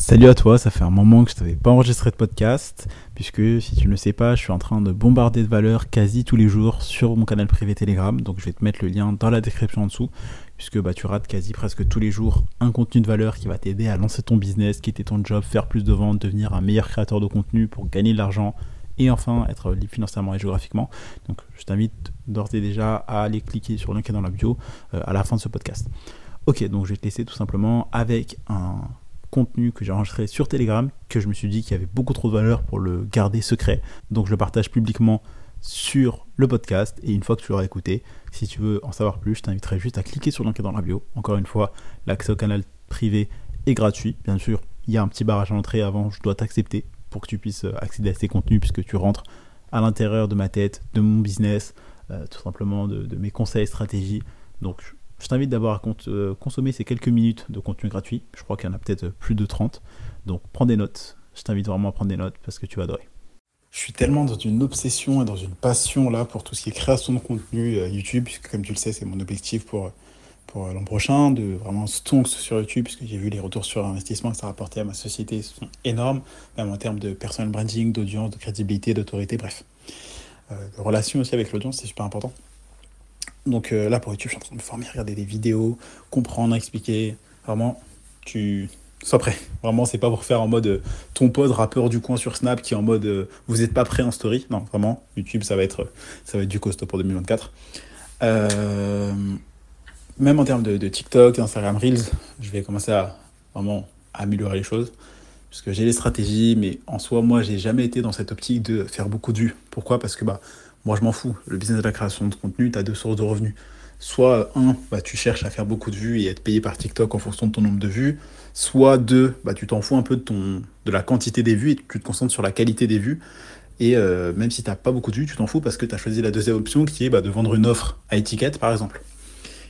Salut à toi, ça fait un moment que je t'avais pas enregistré de podcast, puisque si tu ne le sais pas, je suis en train de bombarder de valeurs quasi tous les jours sur mon canal privé Telegram, donc je vais te mettre le lien dans la description en dessous, puisque bah, tu rates quasi presque tous les jours un contenu de valeur qui va t'aider à lancer ton business, quitter ton job, faire plus de ventes, devenir un meilleur créateur de contenu pour gagner de l'argent et enfin être libre financièrement et géographiquement. Donc je t'invite d'ores et déjà à aller cliquer sur le lien dans la bio euh, à la fin de ce podcast. Ok, donc je vais te laisser tout simplement avec un contenu que j'ai enregistré sur Telegram, que je me suis dit qu'il y avait beaucoup trop de valeur pour le garder secret. Donc je le partage publiquement sur le podcast et une fois que tu l'auras écouté, si tu veux en savoir plus, je t'inviterai juste à cliquer sur le lien dans la bio. Encore une fois, l'accès au canal privé est gratuit. Bien sûr, il y a un petit barrage à l'entrée avant, je dois t'accepter pour que tu puisses accéder à ces contenus puisque tu rentres à l'intérieur de ma tête, de mon business, euh, tout simplement de, mes conseils, stratégies. Donc je t'invite d'abord à euh, consommer ces quelques minutes de contenu gratuit. Je crois qu'il y en a peut-être plus de 30. Donc prends des notes. Je t'invite vraiment à prendre des notes parce que tu vas adorer. Je suis tellement dans une obsession et dans une passion là pour tout ce qui est création de contenu euh, YouTube, puisque comme tu le sais, c'est mon objectif pour, pour l'an prochain, de vraiment stonks sur YouTube, puisque j'ai vu les retours sur investissement que ça a rapporté à ma société sont énormes, même en termes de personal branding, d'audience, de crédibilité, d'autorité, bref. Euh, relation aussi avec l'audience, c'est super important. Donc euh, là, pour YouTube, je suis en train de me former, regarder des vidéos, comprendre, expliquer. Vraiment, tu sois prêt. Vraiment, c'est pas pour faire en mode euh, ton pote rappeur du coin sur Snap qui est en mode euh, vous êtes pas prêt en story. Non, vraiment, YouTube, ça va être, ça va être du costaud pour 2024. même en termes de, TikTok, d'Instagram Reels, je vais commencer à vraiment améliorer les choses. Parce que j'ai les stratégies, mais en soi, moi, j'ai jamais été dans cette optique de faire beaucoup de vues. Pourquoi? Parce que bah, moi, je m'en fous. Le business de la création de contenu, tu as deux sources de revenus. Soit, un, bah, tu cherches à faire beaucoup de vues et être payé par TikTok en fonction de ton nombre de vues. Soit, deux, bah, tu t'en fous un peu de, ton, de la quantité des vues et tu te concentres sur la qualité des vues. Et euh, même si tu n'as pas beaucoup de vues, tu t'en fous parce que tu as choisi la deuxième option qui est bah, de vendre une offre à étiquette, par exemple.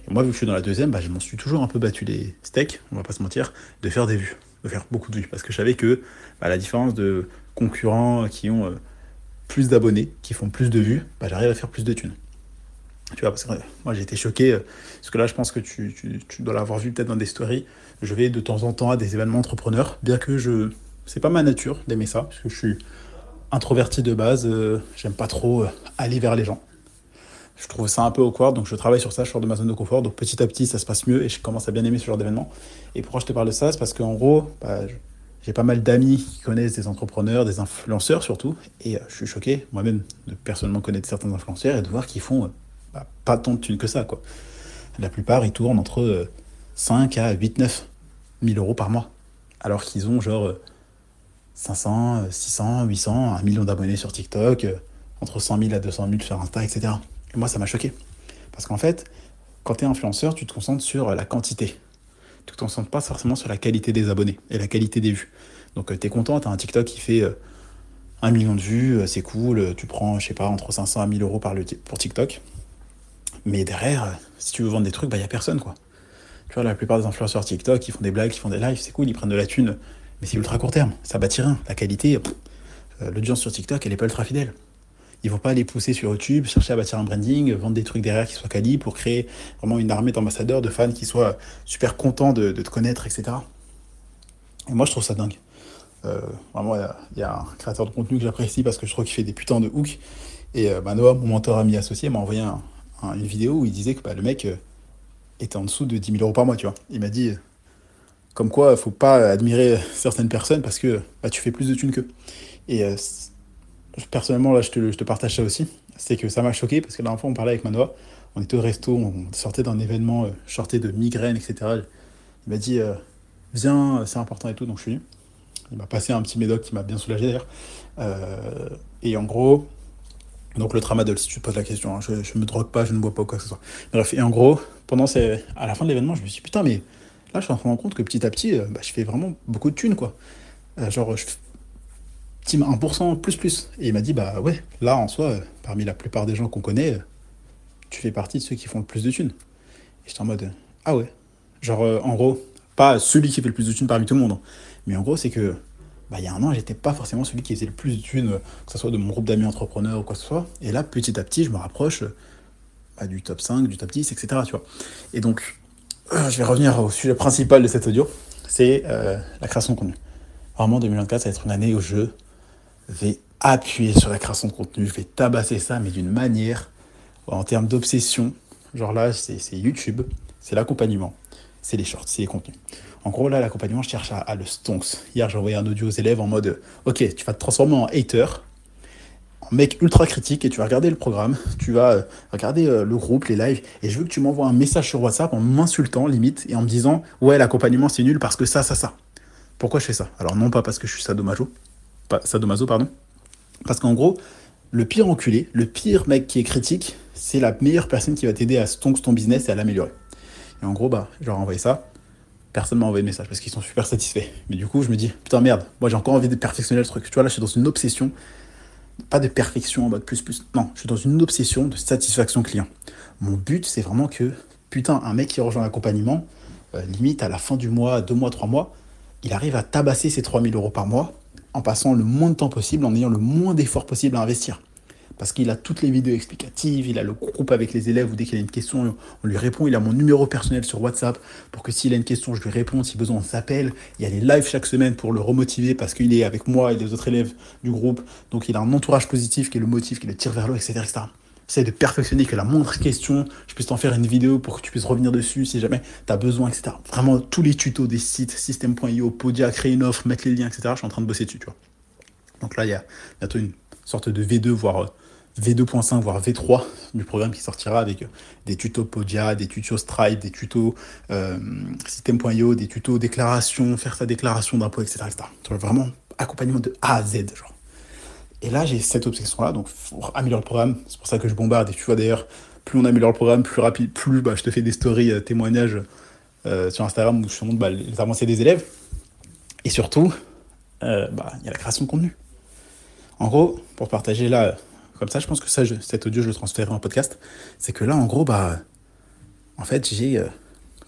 Et moi, vu que je suis dans la deuxième, bah, je m'en suis toujours un peu battu les steaks, on va pas se mentir, de faire des vues, de faire beaucoup de vues. Parce que je savais que bah, la différence de concurrents qui ont euh, plus d'abonnés, qui font plus de vues, bah, j'arrive à faire plus de thunes. Tu vois, parce que moi j'ai été choqué, euh, parce que là je pense que tu, dois l'avoir vu peut-être dans des stories. Je vais de temps en temps à des événements entrepreneurs, bien que je. C'est pas ma nature d'aimer ça, parce que je suis introverti de base, euh, j'aime pas trop euh, aller vers les gens. Je trouve ça un peu awkward, donc je travaille sur ça, je sors de ma zone de confort, donc petit à petit ça se passe mieux et je commence à bien aimer ce genre d'événement. Et pourquoi je te parle de ça? C'est parce qu'en gros, bah, j'ai pas mal d'amis qui connaissent des entrepreneurs, des influenceurs surtout, et euh, je suis choqué moi-même de personnellement connaître certains influenceurs et de voir qu'ils font euh, bah, pas tant de thunes que ça. La plupart, ils tournent entre 5 euh, à 8, 9 000 euros par mois, alors qu'ils ont genre 500, 600, 800, 1 million d'abonnés sur TikTok, entre 100 000 à 200 000 sur Insta, etc. Et moi, ça m'a choqué. Parce qu'en fait, quand tu es influenceur, tu te concentres sur la quantité tu ne te pas forcément sur la qualité des abonnés et la qualité des vues. Donc euh, tu es content, tu as un TikTok qui fait euh, un million de vues, euh, c'est cool, tu prends, je sais pas, entre 500 à 1000 euros par le pour TikTok. Mais derrière, si tu veux vendre des trucs, il bah, n'y a personne, quoi. Tu vois, la plupart des influenceurs TikTok, ils font des blagues, ils font des lives, c'est cool, ils prennent de la thune, mais c'est ultra court terme, ça bâtit rien. La qualité, l'audience sur TikTok, elle est pas ultra fidèle. Ils vont pas les pousser sur YouTube, chercher à bâtir un branding, vendre des trucs derrière qui soient quali pour créer vraiment une armée d'ambassadeurs, de fans qui soient super contents de, te connaître, etc. Et moi, je trouve ça dingue. Euh, vraiment, il y, a un créateur de contenu que j'apprécie parce que je trouve qu'il fait des putains de hooks. Et euh, Noah, mon mentor ami associé, m'a envoyé une vidéo où il disait que bah, le mec euh, était en dessous de 10 000 euros par mois. Il m'a dit, comme quoi, faut pas admirer certaines personnes parce que bah, tu fais plus de thunes qu'eux. Personnellement, là, je te, partage ça aussi. C'est que ça m'a choqué parce que la dernière fois, on parlait avec Manoa. On était au resto, on sortait d'un événement, euh, je sortais de migraine, etc. Il m'a dit euh, Viens, c'est important et tout. Donc je suis venu. Il m'a passé un petit médoc qui m'a bien soulagé d'ailleurs. Euh, et en gros, donc le tramadol, si tu te poses la question, hein, je, ne me drogue pas, je ne bois pas quoi que ce soit. Bref, et en gros, pendant ces, à la fin de l'événement, je me suis dit putain, mais là, je suis en train de me rendre compte que petit à petit, bah, je fais vraiment beaucoup de thunes quoi. genre, je, team 1% plus plus. Et il m'a dit, bah ouais, là en soi, parmi la plupart des gens qu'on connaît, tu fais partie de ceux qui font le plus de thunes. Et j'étais en mode, ah ouais. Genre, euh, en gros, pas celui qui fait le plus de thunes parmi tout le monde. Hein. Mais en gros, c'est que, bah, il y a un an, j'étais pas forcément celui qui faisait le plus de thunes, que ce soit de mon groupe d'amis entrepreneurs ou quoi que ce soit. Et là, petit à petit, je me rapproche bah, du top 5, du top 10, etc. Tu vois. Et donc, euh, je vais revenir au sujet principal de cette audio, c'est euh, la création de contenu. Vraiment, 2024, ça va être une année où je vais appuyer sur la création de contenu. Je vais tabasser ça, mais d'une manière, en termes d'obsession. Genre là, c'est YouTube, c'est l'accompagnement, c'est les shorts, c'est les contenus. En gros, là, l'accompagnement, je cherche à, le stonks. Hier, j'ai envoyé un audio aux élèves en mode Ok, tu vas te transformer en hater, en mec ultra critique, et tu vas regarder le programme, tu vas euh, regarder euh, le groupe, les lives, et je veux que tu m'envoies un message sur WhatsApp en m'insultant, limite, et en me disant Ouais, l'accompagnement, c'est nul parce que ça, ça, ça. Pourquoi je fais ça? Alors, non pas parce que je suis sadomaso, sadomaso, pardon, parce qu'en gros, le pire enculé, le pire mec qui est critique, c'est la meilleure personne qui va t'aider à stonks ton business et à l'améliorer. Et en gros, bah, je leur ai envoyé ça personne m'a envoyé de message parce qu'ils sont super satisfaits. Mais du coup, je me dis, putain, merde, moi j'ai encore envie de perfectionner le truc. Tu vois, là, je suis dans une obsession, pas de perfection en mode plus plus. Non, je suis dans une obsession de satisfaction client. Mon but, c'est vraiment que, putain, un mec qui rejoint l'accompagnement, euh, limite à la fin du mois, deux mois, trois mois, il arrive à tabasser ses 3000 euros par mois en passant le moins de temps possible, en ayant le moins d'efforts possible à investir parce qu'il a toutes les vidéos explicatives, il a le groupe avec les élèves où dès qu'il a une question, on lui répond. Il a mon numéro personnel sur WhatsApp pour que s'il a une question, je lui réponds. Si besoin, on s'appelle. Il y a les lives chaque semaine pour le remotiver parce qu'il est avec moi et les autres élèves du groupe. Donc il a un entourage positif qui est le motif, qui le tire vers l'eau, etc. J'essaie de perfectionner que la moindre question, je puisse t'en faire une vidéo pour que tu puisses revenir dessus si jamais tu as besoin, etc. Vraiment, tous les tutos des sites, système.io, Podia, créer une offre, mettre les liens, etc. Je suis en train de bosser dessus, tu vois. Donc là, il y a bientôt une sorte de V2, voire euh, V2.5 voire V3 du programme qui sortira avec des tutos Podia, des tutos Stripe, des tutos euh, System.io, des tutos déclaration, faire sa déclaration d'impôt, etc., etc. Vraiment accompagnement de A à Z. Genre. Et là, j'ai cette obsession-là, donc pour améliorer le programme, c'est pour ça que je bombarde. Et tu vois d'ailleurs, plus on améliore le programme, plus rapide, plus bah, je te fais des stories, euh, témoignages euh, sur Instagram où je te montre bah, les avancées des élèves. Et surtout, bah, il y a la création de contenu. En gros, pour partager là comme ça, je pense que ça, cet audio, je le transférerai en podcast. C'est que là, en gros, bah, en fait, j'ai euh,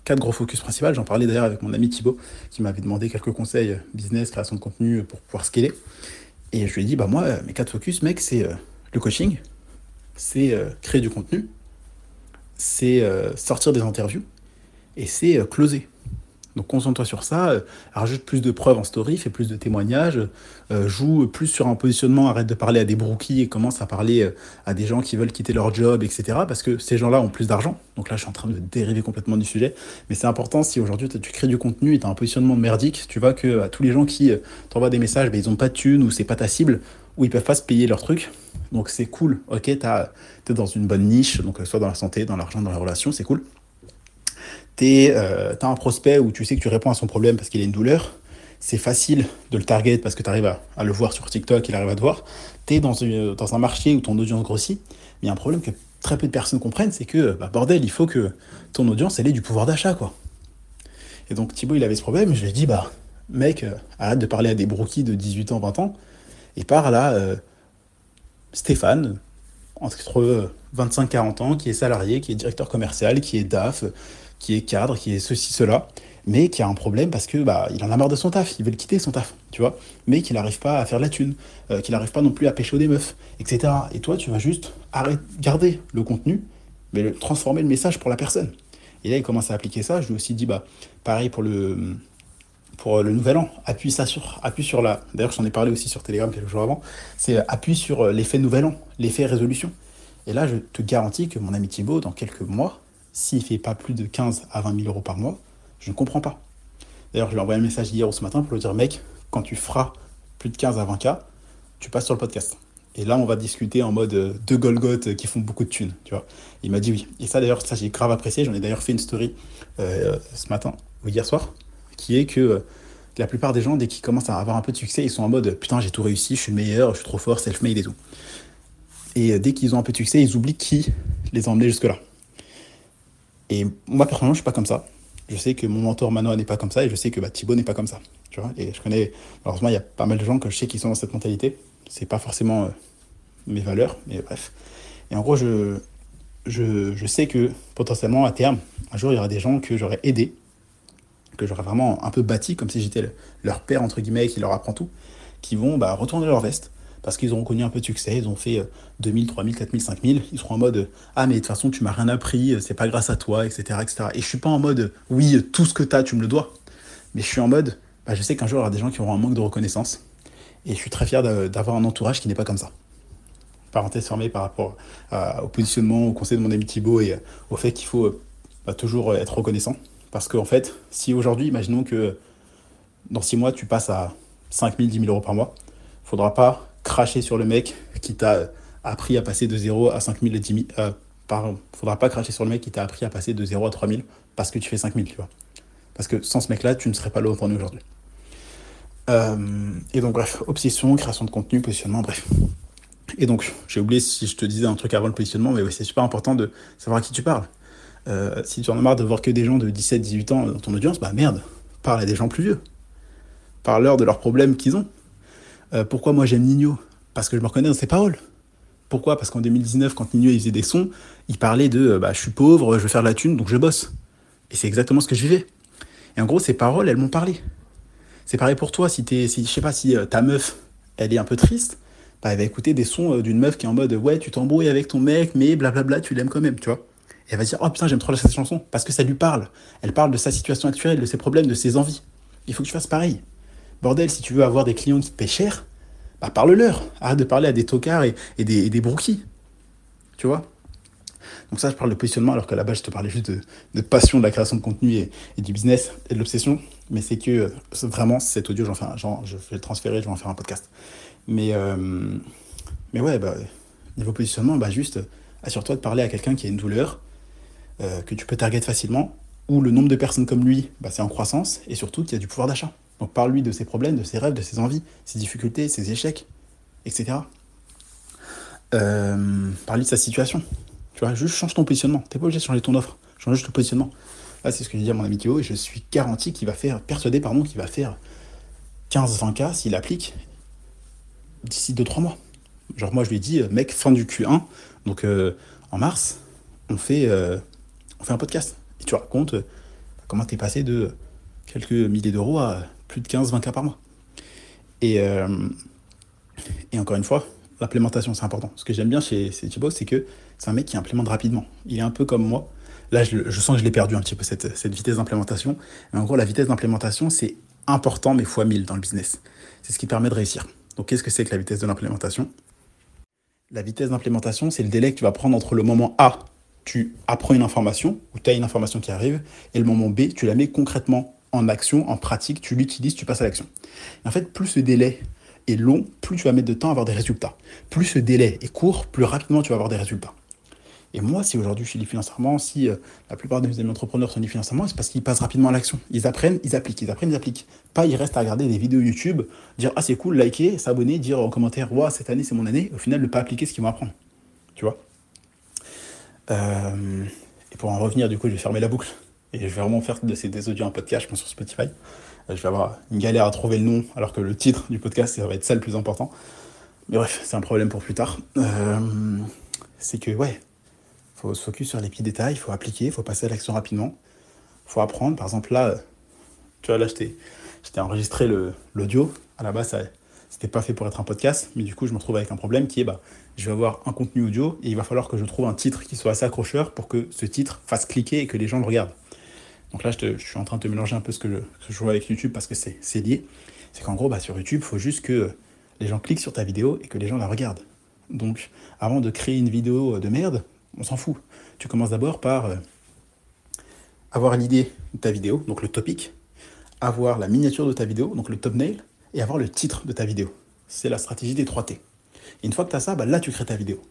quatre gros focus principaux. J'en parlais d'ailleurs avec mon ami Thibaut, qui m'avait demandé quelques conseils euh, business, création de contenu euh, pour pouvoir scaler. Et je lui ai dit, bah moi, mes quatre focus, mec, c'est le coaching, c'est créer du contenu, c'est sortir des interviews et c'est closer. Donc concentre-toi sur ça, euh, rajoute plus de preuves en story, fais plus de témoignages, euh, joue plus sur un positionnement, arrête de parler à des brookies et commence à parler euh, à des gens qui veulent quitter leur job, etc. Parce que ces gens-là ont plus d'argent. Donc là, je suis en train de dériver complètement du sujet. Mais c'est important, si aujourd'hui tu crées du contenu et tu as un positionnement merdique, tu vois que à tous les gens qui t'envoient des messages, ils n'ont pas de thunes ou c'est pas ta cible, ou ils peuvent pas se payer leur truc. Donc c'est cool, ok, tu es dans une bonne niche, donc soit dans la santé, dans l'argent, dans la relation, c'est cool tu euh, un prospect où tu sais que tu réponds à son problème parce qu'il a une douleur, c'est facile de le target parce que tu arrives à, le voir sur TikTok, il arrive à te voir. Tu es dans, dans, un marché où ton audience grossit, mais il y a un problème que très peu de personnes comprennent, c'est que, bah, bordel, il faut que ton audience, elle ait du pouvoir d'achat, quoi. Et donc Thibaut, il avait ce problème, je lui ai dit, bah, mec, euh, arrête de parler à des brookies de 18 ans, 20 ans, et parle à euh, Stéphane, entre 25-40 ans, qui est salarié, qui est directeur commercial, qui est DAF, qui est cadre, qui est ceci, cela, mais qui a un problème parce que bah, il en a marre de son taf, il veut le quitter son taf, tu vois, mais qu'il n'arrive pas à faire de la thune, euh, qu'il n'arrive pas non plus à pêcher des meufs, etc. Et toi, tu vas juste arrêter, garder le contenu, mais transformer le message pour la personne. Et là, il commence à appliquer ça. Je lui ai aussi dit, bah, pareil pour le, pour le nouvel an, appuie ça sur, appuie sur la. D'ailleurs, j'en ai parlé aussi sur Telegram quelques jours avant. C'est euh, appuie sur euh, l'effet nouvel an, l'effet résolution. Et là, je te garantis que mon ami Thibaut, dans quelques mois, s'il fait pas plus de 15 à 20 000 euros par mois, je ne comprends pas. D'ailleurs, je lui ai envoyé un message hier ou ce matin pour lui dire, mec, quand tu feras plus de 15 à 20K, tu passes sur le podcast. Et là, on va discuter en mode euh, deux Golgoth qui font beaucoup de thunes, tu vois. Il m'a dit oui. Et ça, d'ailleurs, ça, j'ai grave apprécié. J'en ai d'ailleurs fait une story ce matin, ou hier soir, qui est que euh, la plupart des gens, dès qu'ils commencent à avoir un peu de succès, ils sont en mode putain, j'ai tout réussi, je suis le meilleur, je suis trop fort, self-made et tout. Et dès qu'ils ont un peu de succès, ils oublient qui les a emmenés jusque-là. Et moi, personnellement, je suis pas comme ça. Je sais que mon mentor Manoa n'est pas comme ça et je sais que bah, Thibaut n'est pas comme ça. Tu vois et je connais, malheureusement, il y a pas mal de gens que je sais qui sont dans cette mentalité. C'est pas forcément euh, mes valeurs, mais bref. Et en gros, je, je, je, sais que potentiellement, à terme, un jour, il y aura des gens que j'aurais aidé, que j'aurais vraiment un peu bâti, comme si j'étais leur père, entre guillemets, qui leur apprend tout, qui vont bah, retourner leur veste, parce qu'ils ont connu un peu de succès, ils ont fait 2000, 3000, 4000, 5000, ils seront en mode Ah, mais de toute façon, tu m'as rien appris, c'est pas grâce à toi, etc., etc. Et je suis pas en mode Oui, tout ce que tu as, tu me le dois. Mais je suis en mode bah, je sais qu'un jour, il y aura des gens qui auront un manque de reconnaissance. Et je suis très fier d'avoir un entourage qui n'est pas comme ça. Parenthèse fermée par rapport au positionnement, au conseil de mon ami Thibaut et au fait qu'il faut bah, toujours être reconnaissant. Parce qu'en fait, si aujourd'hui, imaginons que dans six mois, tu passes à 5 000, 10 000 euros par mois, il ne faudra pas cracher sur le mec qui t'a appris à passer de 0 à 5 000 et 10 000. Euh, faudra pas cracher sur le mec qui t'a appris à passer de 0 à 3 000 parce que tu fais 5 000, tu vois. Parce que sans ce mec-là, tu ne serais pas là où on est aujourd'hui. Euh, et donc, bref, obsession, création de contenu, positionnement, bref. Et donc, j'ai oublié si je te disais un truc avant le positionnement, mais c'est super important de savoir à qui tu parles. Euh, si tu en as marre de voir que des gens de 17, 18 ans dans ton audience, bah merde, parle à des gens plus vieux. Parle-leur de leurs problèmes qu'ils ont. Euh, pourquoi moi j'aime Nino? Parce que je me reconnais dans ses paroles. Pourquoi? Parce qu'en 2019, quand Nino faisait des sons, il parlait de bah, je suis pauvre, je veux faire de la thune, donc je bosse. Et c'est exactement ce que je vivais. Et en gros, ces paroles, elles m'ont parlé. C'est pareil pour toi, si t'es, si, je sais pas, si euh, ta meuf, elle est un peu triste, bah, elle va écouter des sons d'une meuf qui est en mode ouais, tu t'embrouilles avec ton mec, mais blablabla, tu l'aimes quand même, tu vois. Elle va dire Oh putain, j'aime trop cette chanson, parce que ça lui parle. Elle parle de sa situation actuelle, de ses problèmes, de ses envies. Il faut que tu fasses pareil. Bordel, si tu veux avoir des clients qui te paient cher, bah parle-leur. Arrête de parler à des tocards et, des, brookies. Tu vois? Donc ça, je parle de positionnement, alors qu'à la base, je te parlais juste de, passion de la création de contenu et, du business et de l'obsession. Mais c'est que euh, vraiment, cet audio, j'en fais je vais le transférer, je vais en faire un podcast. Mais, euh, mais ouais, bah, niveau positionnement, bah juste, assure-toi de parler à quelqu'un qui a une douleur, euh, que tu peux target facilement, où le nombre de personnes comme lui, bah, c'est en croissance, et surtout qu'il y a du pouvoir d'achat. Donc parle-lui de ses problèmes, de ses rêves, de ses envies, ses difficultés, ses échecs, etc. Euh, parle-lui de sa situation. Tu vois, juste change ton positionnement. T'es pas obligé de changer ton offre. Change juste ton positionnement. Là, c'est ce que je dis à mon ami Théo, et je suis garanti qu'il va faire, persuadé, pardon, qu'il va faire 15-20K s'il applique d'ici 2-3 mois. Genre, moi, je lui ai dit, mec, fin du Q1, donc en mars, on fait on fait un podcast. Et tu racontes euh, comment tu es passé de quelques milliers d'euros à plus de 15-20 cas par mois. Et, euh, et encore une fois, l'implémentation, c'est important. Ce que j'aime bien chez, chez Thibaut, c'est que c'est un mec qui implémente rapidement. Il est un peu comme moi. Là, je, sens que je l'ai perdu un petit peu, cette, vitesse d'implémentation. En gros, la vitesse d'implémentation, c'est important, mais fois 1000 dans le business. C'est ce qui permet de réussir. Donc, qu'est-ce que c'est que la vitesse de l'implémentation? La vitesse d'implémentation, c'est le délai que tu vas prendre entre le moment A tu apprends une information, ou tu as une information qui arrive, et le moment B, tu la mets concrètement en action, en pratique, tu l'utilises, tu passes à l'action. En fait, plus ce délai est long, plus tu vas mettre de temps à avoir des résultats. Plus ce délai est court, plus rapidement tu vas avoir des résultats. Et moi, si aujourd'hui je suis lié financièrement, si euh, la plupart de mes amis entrepreneurs sont liés financièrement, c'est parce qu'ils passent rapidement à l'action. Ils apprennent, ils appliquent, ils apprennent, ils appliquent. Pas ils restent à regarder des vidéos YouTube, dire ah c'est cool, liker, s'abonner, dire en commentaire, ouais, cette année c'est mon année, au final ne pas appliquer ce qu'ils vont apprendre. Tu vois? Euh, et pour en revenir, du coup, je vais fermer la boucle. Et je vais vraiment faire de ces, audios un podcast, je pense, sur Spotify. Euh, je vais avoir une galère à trouver le nom, alors que le titre du podcast, ça va être ça le plus important. Mais bref, c'est un problème pour plus tard. Euh, c'est que, ouais, faut se focus sur les petits détails, il faut appliquer, faut passer à l'action rapidement. Faut apprendre. Par exemple, là, tu vois, là, j'étais enregistré l'audio. À la base, c'était pas fait pour être un podcast, mais du coup, je me retrouve avec un problème qui est, bah, je vais avoir un contenu audio et il va falloir que je trouve un titre qui soit assez accrocheur pour que ce titre fasse cliquer et que les gens le regardent. Donc là, je, suis en train de te mélanger un peu ce que je, joue avec YouTube parce que c'est lié. C'est qu'en gros, bah, sur YouTube, il faut juste que les gens cliquent sur ta vidéo et que les gens la regardent. Donc, avant de créer une vidéo de merde, on s'en fout. Tu commences d'abord par euh, avoir l'idée de ta vidéo, donc le topic, avoir la miniature de ta vidéo, donc le thumbnail, et avoir le titre de ta vidéo. C'est la stratégie des 3 T. Et une fois que tu as ça, bah, là, tu crées ta vidéo.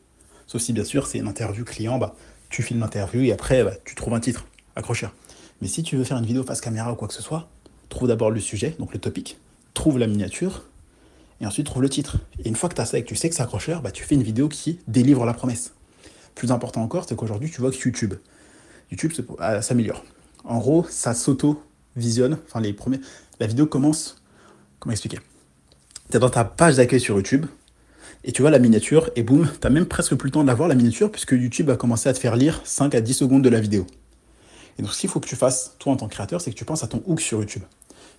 Sauf si, bien sûr, c'est une interview client, bah, tu filmes l'interview et après, bah, tu trouves un titre accrocheur. Mais si tu veux faire une vidéo face caméra ou quoi que ce soit, trouve d'abord le sujet, donc le topic, trouve la miniature, et ensuite trouve le titre. Et une fois que tu as ça et que tu sais que c'est accrocheur, tu fais une vidéo qui délivre la promesse. Plus important encore, c'est qu'aujourd'hui, tu vois que YouTube, YouTube ah, s'améliore. En gros, ça s'auto-visionne. Enfin, les premiers, la vidéo commence Comment expliquer? Tu es dans ta page d'accueil sur YouTube, et tu vois la miniature, et boum, tu n'as même presque plus le temps de la voir, la miniature, puisque YouTube va commencer à te faire lire 5 à 10 secondes de la vidéo. Et donc, ce qu'il faut que tu fasses, toi en tant que créateur, c'est que tu penses à ton hook sur YouTube.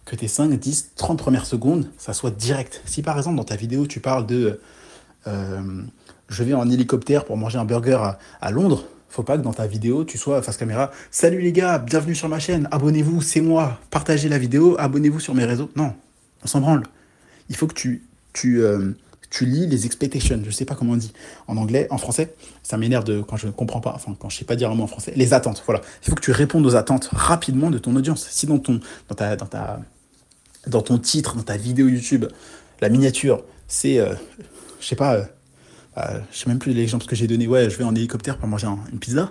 Que tes 5, 10, 30 premières secondes, ça soit direct. Si par exemple, dans ta vidéo, tu parles de euh, je vais en hélicoptère pour manger un burger à, Londres, faut pas que dans ta vidéo, tu sois face caméra. Salut les gars, bienvenue sur ma chaîne, abonnez-vous, c'est moi. Partagez la vidéo, abonnez-vous sur mes réseaux. Non, on s'en branle. Il faut que tu, tu, euh, tu lis les expectations. Je sais pas comment on dit en anglais, en français. Ça m'énerve quand je ne comprends pas, enfin quand je sais pas dire un mot en français. Les attentes, voilà. Il faut que tu répondes aux attentes rapidement de ton audience. Si dans ton, dans ta, dans ta, dans ton titre, dans ta vidéo YouTube, la miniature, c'est, euh, je sais pas. Euh, euh, je sais même plus l'exemple que j'ai donné, ouais, je vais en hélicoptère pour manger une pizza,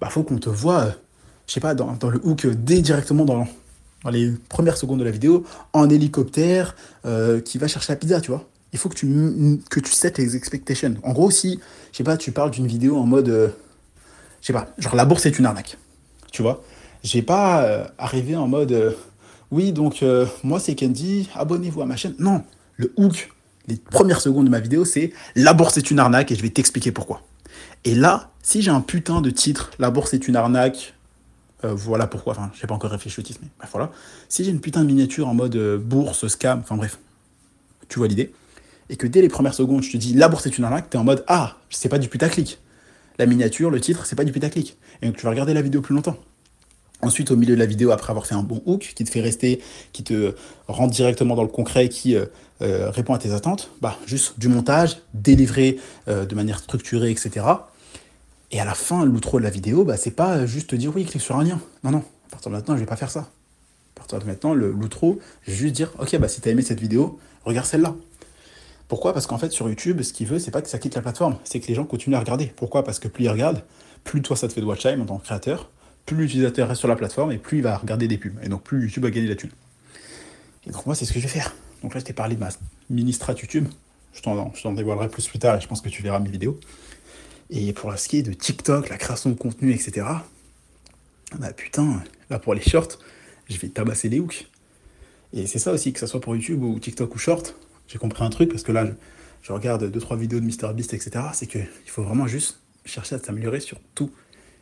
bah faut qu'on te voit, euh, je sais pas, dans, le hook dès directement dans, dans, les premières secondes de la vidéo, en hélicoptère, euh, qui va chercher la pizza, tu vois. Il faut que tu, que tu set les expectations. En gros, si, je sais pas, tu parles d'une vidéo en mode, euh, je sais pas, genre la bourse est une arnaque, tu vois. J'ai pas euh, arrivé en mode, euh, oui, donc moi c'est Candy, abonnez-vous à ma chaîne. Non, le hook les premières secondes de ma vidéo, c'est La bourse est une arnaque et je vais t'expliquer pourquoi. Et là, si j'ai un putain de titre, La bourse est une arnaque, euh, voilà pourquoi, enfin, j'ai pas encore réfléchi au titre, mais bref, voilà. Si j'ai une putain de miniature en mode euh, bourse, scam, enfin bref, tu vois l'idée, et que dès les premières secondes, je te dis La bourse est une arnaque, t'es en mode Ah, c'est pas du putaclic. La miniature, le titre, c'est pas du putaclic. Et donc tu vas regarder la vidéo plus longtemps. Ensuite, au milieu de la vidéo, après avoir fait un bon hook qui te fait rester, qui te rentre directement dans le concret, qui euh, euh, répond à tes attentes, bah, juste du montage, délivré euh, de manière structurée, etc. Et à la fin, l'outro de la vidéo, bah, c'est pas juste te dire oui, clique sur un lien. Non, non, à partir de maintenant, je vais pas faire ça. À partir de maintenant, l'outro, je vais juste dire ok, bah, si tu as aimé cette vidéo, regarde celle-là. Pourquoi? Parce qu'en fait, sur YouTube, ce qu'il veut, c'est pas que ça quitte la plateforme, c'est que les gens continuent à regarder. Pourquoi? Parce que plus ils regardent, plus toi ça te fait de watch time en tant que créateur, plus l'utilisateur reste sur la plateforme et plus il va regarder des pubs. Et donc plus YouTube va gagner la thune. Et donc moi, c'est ce que je vais faire. Donc là, je t'ai parlé de ma mini strat YouTube. Je t'en dévoilerai plus plus tard et je pense que tu verras mes vidéos. Et pour ce qui est de TikTok, la création de contenu, etc., bah putain, là pour les shorts, je vais tabasser les hooks. Et c'est ça aussi, que ce soit pour YouTube ou TikTok ou short, j'ai compris un truc parce que là, je, regarde 2-3 vidéos de MrBeast, etc. C'est qu'il faut vraiment juste chercher à s'améliorer sur tout.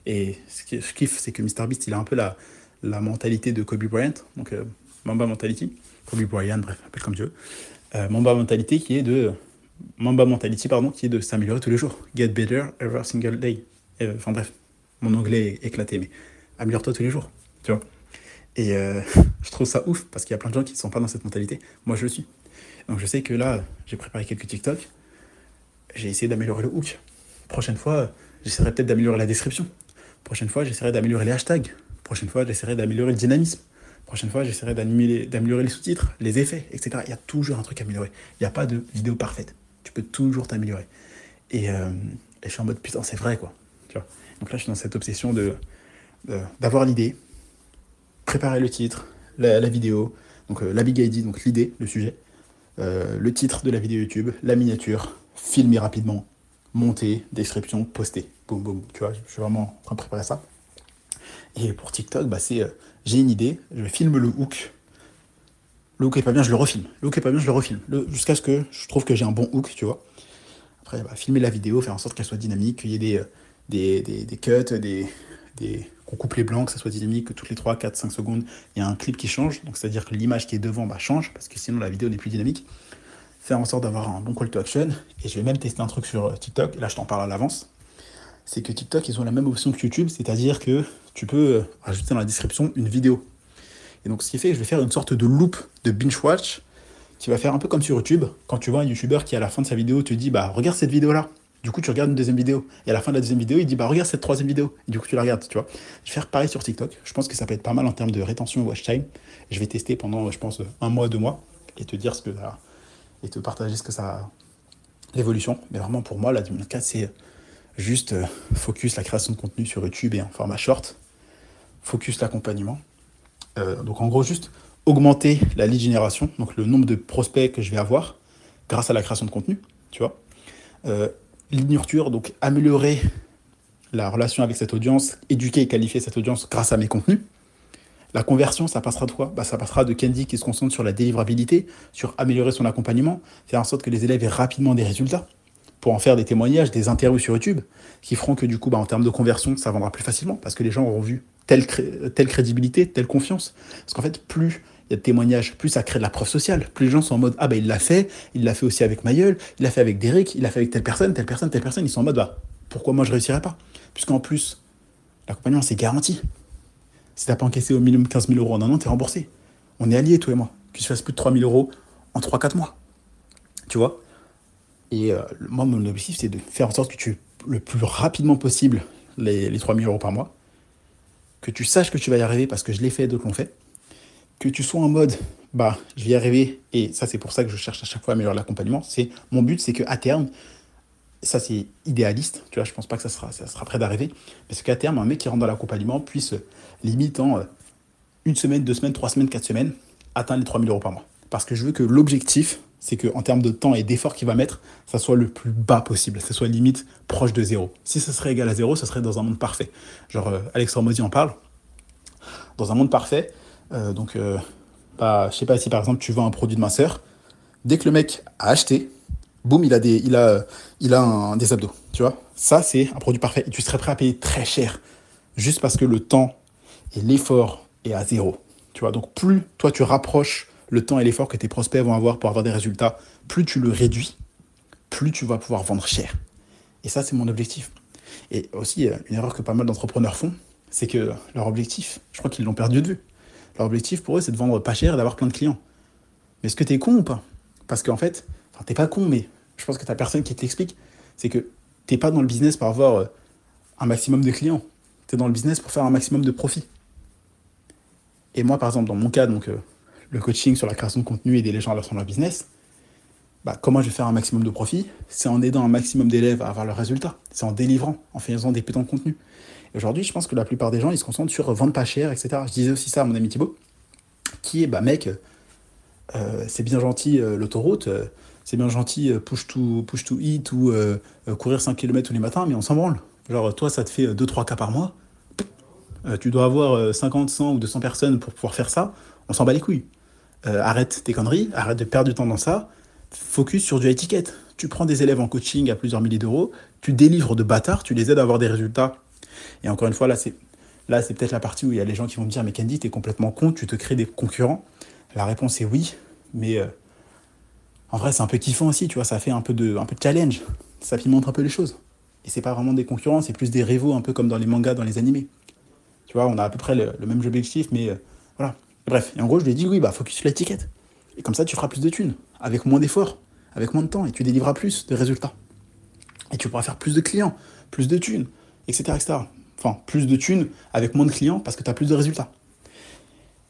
Et ce que je kiffe, c'est que MrBeast, il a un peu la, la mentalité de Kobe Bryant, donc euh, Mamba Mentality. Kobe Bryant, bref, appelle comme tu veux. Euh, Mamba Mentality qui est de. Mamba Mentality, pardon, qui est de s'améliorer tous les jours. Get better every single day. Euh, enfin bref, mon anglais est éclaté, mais améliore-toi tous les jours, tu vois. Et je trouve ça ouf parce qu'il y a plein de gens qui ne sont pas dans cette mentalité. Moi, je le suis. Donc je sais que là, j'ai préparé quelques TikTok. J'ai essayé d'améliorer le hook. Prochaine fois, j'essaierai peut-être d'améliorer la description. Prochaine fois, j'essaierai d'améliorer les hashtags. Prochaine fois, j'essaierai d'améliorer le dynamisme. Prochaine fois, j'essaierai d'améliorer les sous-titres, les effets, etc. Il y a toujours un truc à améliorer. Il n'y a pas de vidéo parfaite. Tu peux toujours t'améliorer. Et, euh, je suis en mode putain, c'est vrai quoi. Donc là, je suis dans cette obsession de d'avoir l'idée, préparer le titre, la, la vidéo, donc euh, la big idea, donc l'idée, le sujet, euh, le titre de la vidéo YouTube, la miniature, filmer rapidement, monter, description, poster. Boum, boum. Tu vois, je suis vraiment en train de préparer ça. Et pour TikTok, bah, c'est euh, j'ai une idée, je filme le hook. Le hook est pas bien, je le refilme. Le hook est pas bien, je le refilme. Jusqu'à ce que je trouve que j'ai un bon hook, tu vois. Après, bah, filmer la vidéo, faire en sorte qu'elle soit dynamique, qu'il y ait des, euh, des, des, des cuts, des, des, qu'on coupe les blancs, que ça soit dynamique, que toutes les 3, 4, 5 secondes, il y a un clip qui change. Donc, c'est-à-dire que l'image qui est devant bah, change, parce que sinon la vidéo n'est plus dynamique. Faire en sorte d'avoir un bon call to action. Et je vais même tester un truc sur euh, TikTok. Là, je t'en parle à l'avance. C'est que TikTok, ils ont la même option que YouTube, c'est-à-dire que tu peux euh, rajouter dans la description une vidéo. Et donc, ce qui fait que je vais faire une sorte de loop de binge watch qui va faire un peu comme sur YouTube. Quand tu vois un YouTuber qui, à la fin de sa vidéo, te dit Bah, regarde cette vidéo-là. Du coup, tu regardes une deuxième vidéo. Et à la fin de la deuxième vidéo, il dit Bah, regarde cette troisième vidéo. Et du coup, tu la regardes, tu vois. Je vais faire pareil sur TikTok. Je pense que ça peut être pas mal en termes de rétention watch time. Je vais tester pendant, je pense, un mois, deux mois et te dire ce que ça. et te partager ce que ça. l'évolution. Mais vraiment, pour moi, la 2004, c'est juste euh, focus la création de contenu sur YouTube et en format short focus l'accompagnement. Euh, donc en gros, juste augmenter la lead génération, donc le nombre de prospects que je vais avoir grâce à la création de contenu, tu vois. Euh, lead nurture, donc améliorer la relation avec cette audience, éduquer et qualifier cette audience grâce à mes contenus. La conversion, ça passera de quoi? Bah, Ça passera de Candy qui se concentre sur la délivrabilité, sur améliorer son accompagnement, faire en sorte que les élèves aient rapidement des résultats, pour en faire des témoignages, des interviews sur YouTube, qui feront que du coup, bah, en termes de conversion, ça vendra plus facilement, parce que les gens auront vu telle, telle crédibilité, telle confiance. Parce qu'en fait, plus il y a de témoignages, plus ça crée de la preuve sociale. Plus les gens sont en mode Ah ben il l'a fait, il l'a fait aussi avec Mayol, il l'a fait avec Derek, il l'a fait avec telle personne, telle personne, telle personne. Ils sont en mode Bah, pourquoi moi je réussirais pas? Puisqu'en plus, l'accompagnement, c'est garanti. Si tu n'as pas encaissé au minimum 15 000 euros en un an, tu es remboursé. On est alliés, toi et moi. Que tu fasses plus de 3 000 euros en 3-4 mois. Tu vois? Et euh, moi, mon objectif, c'est de faire en sorte que tu, le plus rapidement possible, les, les 3 000 euros par mois, que tu saches que tu vas y arriver parce que je l'ai fait, d'autres l'ont fait, que tu sois en mode, bah, je vais y arriver, et ça, c'est pour ça que je cherche à chaque fois à améliorer l'accompagnement. C'est mon but, c'est qu'à terme, ça c'est idéaliste, tu vois, je pense pas que ça sera, ça sera prêt d'arriver, mais c'est qu'à terme, un mec qui rentre dans l'accompagnement puisse, limite en euh, une semaine, deux semaines, trois semaines, quatre semaines, atteindre les 3000 euros par mois. Parce que je veux que l'objectif, c'est qu'en termes de temps et d'effort qu'il va mettre, ça soit le plus bas possible, ça soit limite proche de zéro. Si ça serait égal à zéro, ça serait dans un monde parfait. Genre, euh, Alex Hormozy en parle. Dans un monde parfait, euh, donc, euh, bah, je sais pas si par exemple tu vends un produit de minceur, dès que le mec a acheté, boum, il a des, il a, il a un, des abdos, tu vois. Ça, c'est un produit parfait. Et tu serais prêt à payer très cher, juste parce que le temps et l'effort est à zéro. Tu vois, donc plus toi tu rapproches le temps et l'effort que tes prospects vont avoir pour avoir des résultats, plus tu le réduis, plus tu vas pouvoir vendre cher. Et ça, c'est mon objectif. Et aussi, euh, une erreur que pas mal d'entrepreneurs font, c'est que leur objectif, je crois qu'ils l'ont perdu de vue. Leur objectif pour eux, c'est de vendre pas cher et d'avoir plein de clients. Mais est-ce que tu es con ou pas? Parce qu'en fait, enfin, t'es pas con, mais je pense que tu personne qui t'explique. C'est que t'es pas dans le business pour avoir euh, un maximum de clients. Tu es dans le business pour faire un maximum de profit. Et moi, par exemple, dans mon cas, donc, euh, le coaching sur la création de contenu et des gens à leur leur business, bah, comment je vais faire un maximum de profit C'est en aidant un maximum d'élèves à avoir leurs résultats. C'est en délivrant, en faisant des putains de contenu. Aujourd'hui, je pense que la plupart des gens, ils se concentrent sur vendre pas cher, etc. Je disais aussi ça à mon ami Thibaut, qui est, bah mec, euh, c'est bien gentil euh, l'autoroute, c'est bien gentil push to, push to eat ou courir 5 km tous les matins, mais on s'en branle. Genre, toi, ça te fait 2-3 cas par mois. tu dois avoir 50, 100 ou 200 personnes pour pouvoir faire ça. On s'en bat les couilles. Euh, arrête tes conneries, arrête de perdre du temps dans ça, focus sur du étiquette. Tu prends des élèves en coaching à plusieurs milliers d'euros, tu délivres de bâtards, tu les aides à avoir des résultats. Et encore une fois, là, c'est là, c'est peut-être la partie où il y a les gens qui vont me dire, mais Candy, t'es complètement con, tu te crées des concurrents. La réponse est oui, mais euh, en vrai, c'est un peu kiffant aussi, tu vois, ça fait un peu de, un peu de challenge, ça pimente un peu les choses. Et c'est pas vraiment des concurrents, c'est plus des rivaux, un peu comme dans les mangas, dans les animés. Tu vois, on a à peu près le, même objectif, mais euh, voilà. Bref, et en gros, je lui ai dit, oui, bah, focus sur l'étiquette. Et comme ça, tu feras plus de thunes, avec moins d'efforts, avec moins de temps, et tu délivreras plus de résultats. Et tu pourras faire plus de clients, plus de thunes, etc. etc. Enfin, plus de thunes avec moins de clients parce que tu as plus de résultats.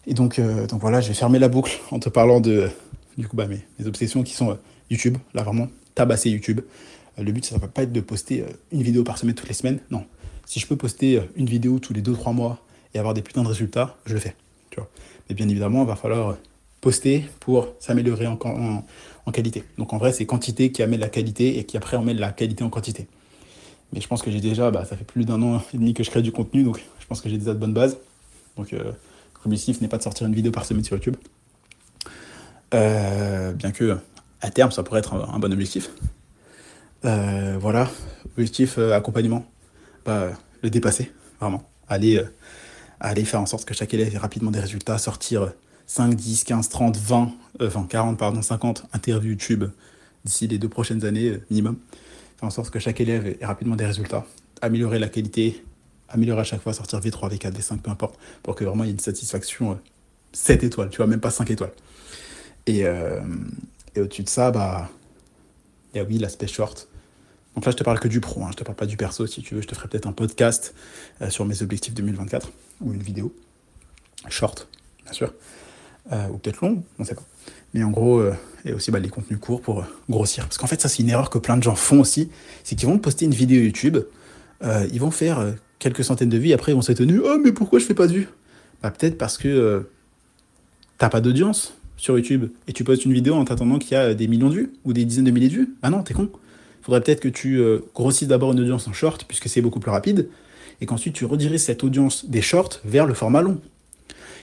Et donc, euh, donc voilà, je vais fermer la boucle en te parlant de du coup, bah, mes, obsessions qui sont euh, YouTube. Là, vraiment, tabasser YouTube. Euh, le but, ça ne va pas être de poster une vidéo par semaine toutes les semaines. Non. Si je peux poster une vidéo tous les 2-3 mois et avoir des putains de résultats, je le fais. Et bien évidemment, il va falloir poster pour s'améliorer en, en, qualité. Donc en vrai, c'est quantité qui amène la qualité et qui après emmène la qualité en quantité. Mais je pense que j'ai déjà, bah, ça fait plus d'un an et demi que je crée du contenu, donc je pense que j'ai déjà de bonnes bases. Donc euh, l'objectif n'est pas de sortir une vidéo par semaine sur YouTube. Euh, bien que à terme, ça pourrait être un, bon objectif. Euh, voilà, objectif accompagnement, bah, le dépasser, vraiment. Aller aller faire en sorte que chaque élève ait rapidement des résultats, sortir 5, 10, 15, 30, 20, enfin 40, pardon, 50 interviews YouTube d'ici les deux prochaines années euh, minimum. En sorte que chaque élève ait rapidement des résultats, améliorer la qualité, améliorer à chaque fois, sortir V3, V4, V5, peu importe, pour que vraiment il y ait une satisfaction 7 euh, étoiles, tu vois, même pas 5 étoiles. Et, euh, et au-dessus de ça, bah, il y a oui l'aspect short, donc là, je te parle que du pro, hein, je te parle pas du perso. Si tu veux, je te ferai peut-être un podcast euh, sur mes objectifs 2024 ou une vidéo short, bien sûr, ou peut-être long, on ne sait pas. Mais en gros, euh, et aussi bah, les contenus courts pour grossir. Parce qu'en fait, ça, c'est une erreur que plein de gens font aussi. C'est qu'ils vont poster une vidéo YouTube, ils vont faire quelques centaines de vues, et après, ils vont s'étonner Oh, mais pourquoi je fais pas de vues? Bah, Peut-être parce que t'as pas d'audience sur YouTube et tu postes une vidéo en t'attendant qu'il y a des millions de vues ou des dizaines de milliers de vues. Ah non, t'es con faudrait peut-être que tu euh, grossisses d'abord une audience en short, puisque c'est beaucoup plus rapide, et qu'ensuite tu rediriges cette audience des shorts vers le format long.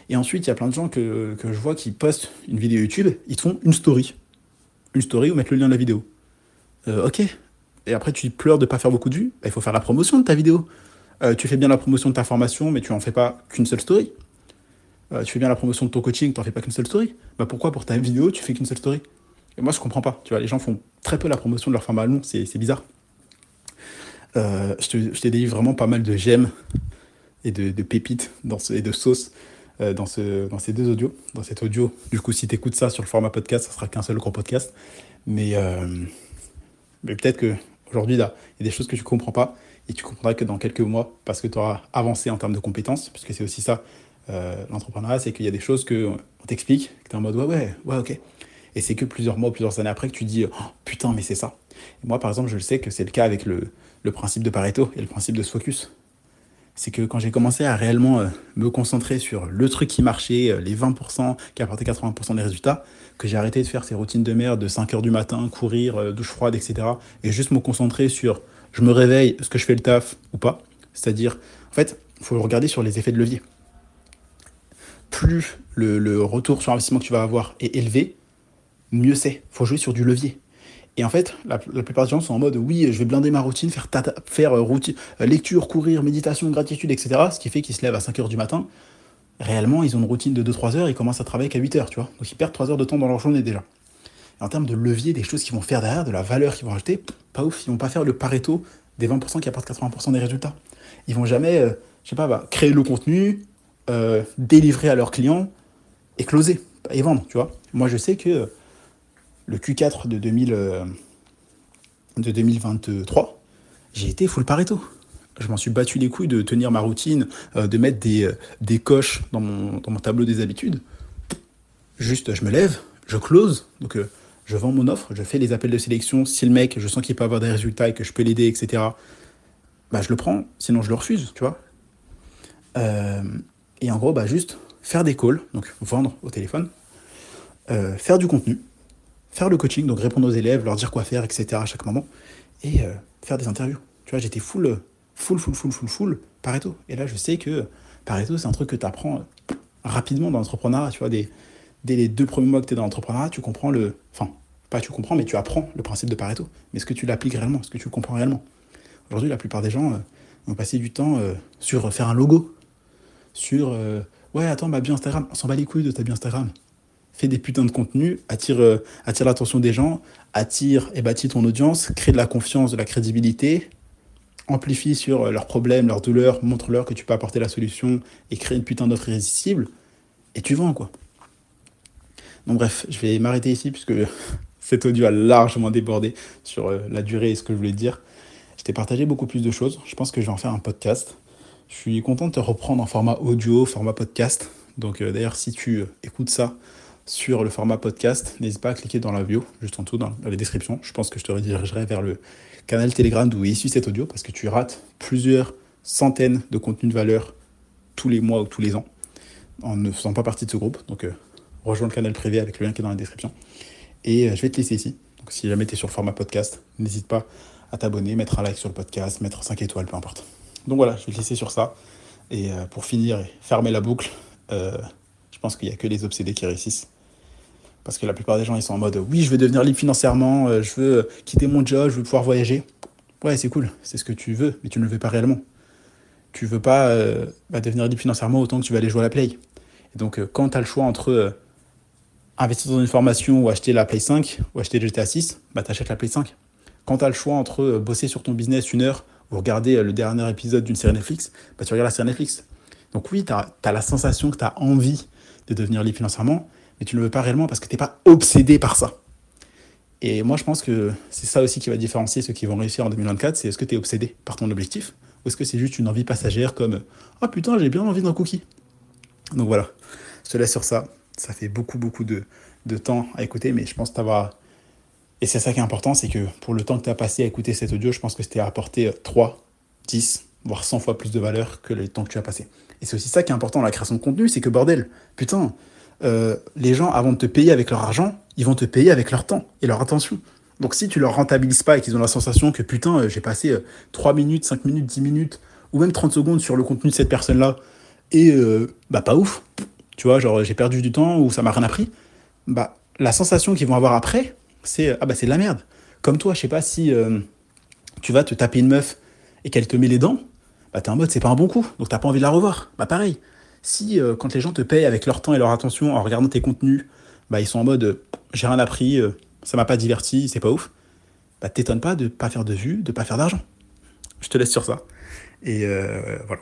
Et ensuite, il y a plein de gens que, je vois qui postent une vidéo YouTube, ils te font une story. Une story ou mettre le lien de la vidéo. Euh, ok. Et après, tu pleures de ne pas faire beaucoup de vues. Bah, il faut faire la promotion de ta vidéo. Euh, tu fais bien la promotion de ta formation, mais tu n'en fais pas qu'une seule story. tu fais bien la promotion de ton coaching, tu n'en fais pas qu'une seule story. Bah, pourquoi pour ta vidéo, tu fais qu'une seule story? Et moi, je comprends pas. Tu vois, les gens font très peu la promotion de leur format long, c'est bizarre. Euh, je t'ai dit vraiment pas mal de gemmes et de, pépites dans et de sauces euh, dans, ce, dans ces deux audios. Dans cet audio, du coup, si tu écoutes ça sur le format podcast, ça sera qu'un seul gros podcast. Mais, euh, peut-être qu'aujourd'hui, il y a des choses que tu ne comprends pas et tu comprendras que dans quelques mois, parce que tu auras avancé en termes de compétences, puisque c'est aussi ça, l'entrepreneuriat, c'est qu'il y a des choses qu'on t'explique, que tu es en mode ouais, ouais, ouais, ok. Et c'est que plusieurs mois, plusieurs années après que tu dis oh, putain, mais c'est ça. Et moi, par exemple, je le sais que c'est le cas avec le, principe de Pareto et le principe de focus. C'est que quand j'ai commencé à réellement euh, me concentrer sur le truc qui marchait, euh, les 20% qui apportaient 80% des résultats, que j'ai arrêté de faire ces routines de merde de 5 heures du matin, courir, euh, douche froide, etc. Et juste me concentrer sur je me réveille, est-ce que je fais le taf ou pas C'est-à-dire, en fait, il faut regarder sur les effets de levier. Plus le, le retour sur investissement que tu vas avoir est élevé, mieux c'est. Il faut jouer sur du levier. Et en fait, la, plupart des gens sont en mode oui, je vais blinder ma routine, faire, euh, routine, euh, lecture, courir, méditation, gratitude, etc. Ce qui fait qu'ils se lèvent à 5 heures du matin. Réellement, ils ont une routine de 2-3 heures, ils commencent à travailler qu'à 8 heures, tu vois. Donc ils perdent 3 heures de temps dans leur journée déjà. en termes de levier, des choses qu'ils vont faire derrière, de la valeur qu'ils vont ajouter, pas ouf, ils vont pas faire le Pareto des 20% qui apportent 80% des résultats. Ils vont jamais, euh, je sais pas, bah, créer le contenu, délivrer à leurs clients et closer et vendre, tu vois. Moi, je sais que le Q4 de, 2000, euh, de 2023, j'ai été full Pareto. Je m'en suis battu les couilles de tenir ma routine, euh, de mettre des, euh, des coches dans mon, dans mon, tableau des habitudes. Juste, je me lève, je close, donc je vends mon offre, je fais les appels de sélection. Si le mec, je sens qu'il peut avoir des résultats et que je peux l'aider, etc., bah, je le prends, sinon je le refuse, tu vois. et en gros, bah, juste faire des calls, donc vendre au téléphone, faire du contenu, faire le coaching, donc répondre aux élèves, leur dire quoi faire, etc. à chaque moment, et euh, faire des interviews. Tu vois, j'étais full, full, full, full, full, full Pareto. Et là, je sais que Pareto, c'est un truc que tu apprends euh, rapidement dans l'entrepreneuriat. Tu vois, dès, dès, les deux premiers mois que tu es dans l'entrepreneuriat, tu comprends le. Enfin, pas tu comprends, mais tu apprends le principe de Pareto. Mais est-ce que tu l'appliques réellement Est-ce que tu le comprends réellement Aujourd'hui, la plupart des gens euh, ont passé du temps sur faire un logo, sur. ouais, attends, ma bio Instagram, on s'en bat les couilles de ta bio Instagram fais des putains de contenus, attire, euh, attire l'attention des gens, attire et bâtit ton audience, crée de la confiance, de la crédibilité, amplifie sur euh, leurs problèmes, leurs douleurs, montre-leur que tu peux apporter la solution et crée une putain d'offre irrésistible, et tu vends quoi. Donc bref, je vais m'arrêter ici puisque cet audio a largement débordé sur euh, la durée et ce que je voulais dire. Je t'ai partagé beaucoup plus de choses. Je pense que je vais en faire un podcast. Je suis content de te reprendre en format audio, format podcast. Donc d'ailleurs, si tu écoutes ça sur le format podcast, n'hésite pas à cliquer dans la bio, juste en dessous, dans la description. Je pense que je te redirigerai vers le canal Telegram d'où est issu cet audio, parce que tu rates plusieurs centaines de contenus de valeur tous les mois ou tous les ans, en ne faisant pas partie de ce groupe. Donc, euh, rejoins le canal privé avec le lien qui est dans la description. Et euh, je vais te laisser ici. Donc, si jamais tu es sur le format podcast, n'hésite pas à t'abonner, mettre un like sur le podcast, mettre 5 étoiles, peu importe. Donc voilà, je vais te laisser sur ça. Et euh, pour finir et fermer la boucle, je pense qu'il n'y a que les obsédés qui réussissent. Parce que la plupart des gens, ils sont en mode oui, je veux devenir libre financièrement, euh, je veux quitter mon job, je veux pouvoir voyager. Ouais, c'est cool, c'est ce que tu veux, mais tu ne le veux pas réellement. Tu veux pas euh, bah, devenir libre financièrement autant que tu vas aller jouer à la Play. Et donc, euh, quand tu as le choix entre investir dans une formation ou acheter la Play 5 ou acheter le GTA 6, bah, tu achètes la Play 5. Quand tu as le choix entre bosser sur ton business une heure ou regarder le dernier épisode d'une série Netflix, bah, tu regardes la série Netflix. Donc oui, tu as, as, la sensation que tu as envie de devenir libre financièrement, mais tu ne le veux pas réellement parce que tu n'es pas obsédé par ça. Et moi, je pense que c'est ça aussi qui va différencier ceux qui vont réussir en 2024, c'est est-ce que tu es obsédé par ton objectif ou est-ce que c'est juste une envie passagère comme « Oh putain, j'ai bien envie d'un cookie ». Donc voilà, je te laisse sur ça. Ça fait beaucoup, beaucoup de, de temps à écouter, mais je pense t'avoir... Et c'est ça qui est important, c'est que pour le temps que tu as passé à écouter cet audio, je pense que c'était apporté 3, 10, voire 100 fois plus de valeur que le temps que tu as passé. Et c'est aussi ça qui est important dans la création de contenu, c'est que bordel, putain, euh, les gens, avant de te payer avec leur argent, ils vont te payer avec leur temps et leur attention. Donc si tu leur rentabilises pas et qu'ils ont la sensation que putain, euh, j'ai passé 3 euh, minutes, 5 minutes, 10 minutes, ou même 30 secondes sur le contenu de cette personne-là, et bah pas ouf, tu vois, genre j'ai perdu du temps ou ça m'a rien appris, bah la sensation qu'ils vont avoir après, c'est ah bah c'est de la merde. Comme toi, je sais pas si tu vas te taper une meuf et qu'elle te met les dents, bah t'es en mode c'est pas un bon coup, donc t'as pas envie de la revoir. Bah pareil, si euh, quand les gens te payent avec leur temps et leur attention en regardant tes contenus, bah, ils sont en mode euh, j'ai rien appris, euh, ça m'a pas diverti, c'est pas ouf, bah t'étonnes pas de pas faire de vues, de pas faire d'argent. je te laisse sur ça. Et voilà.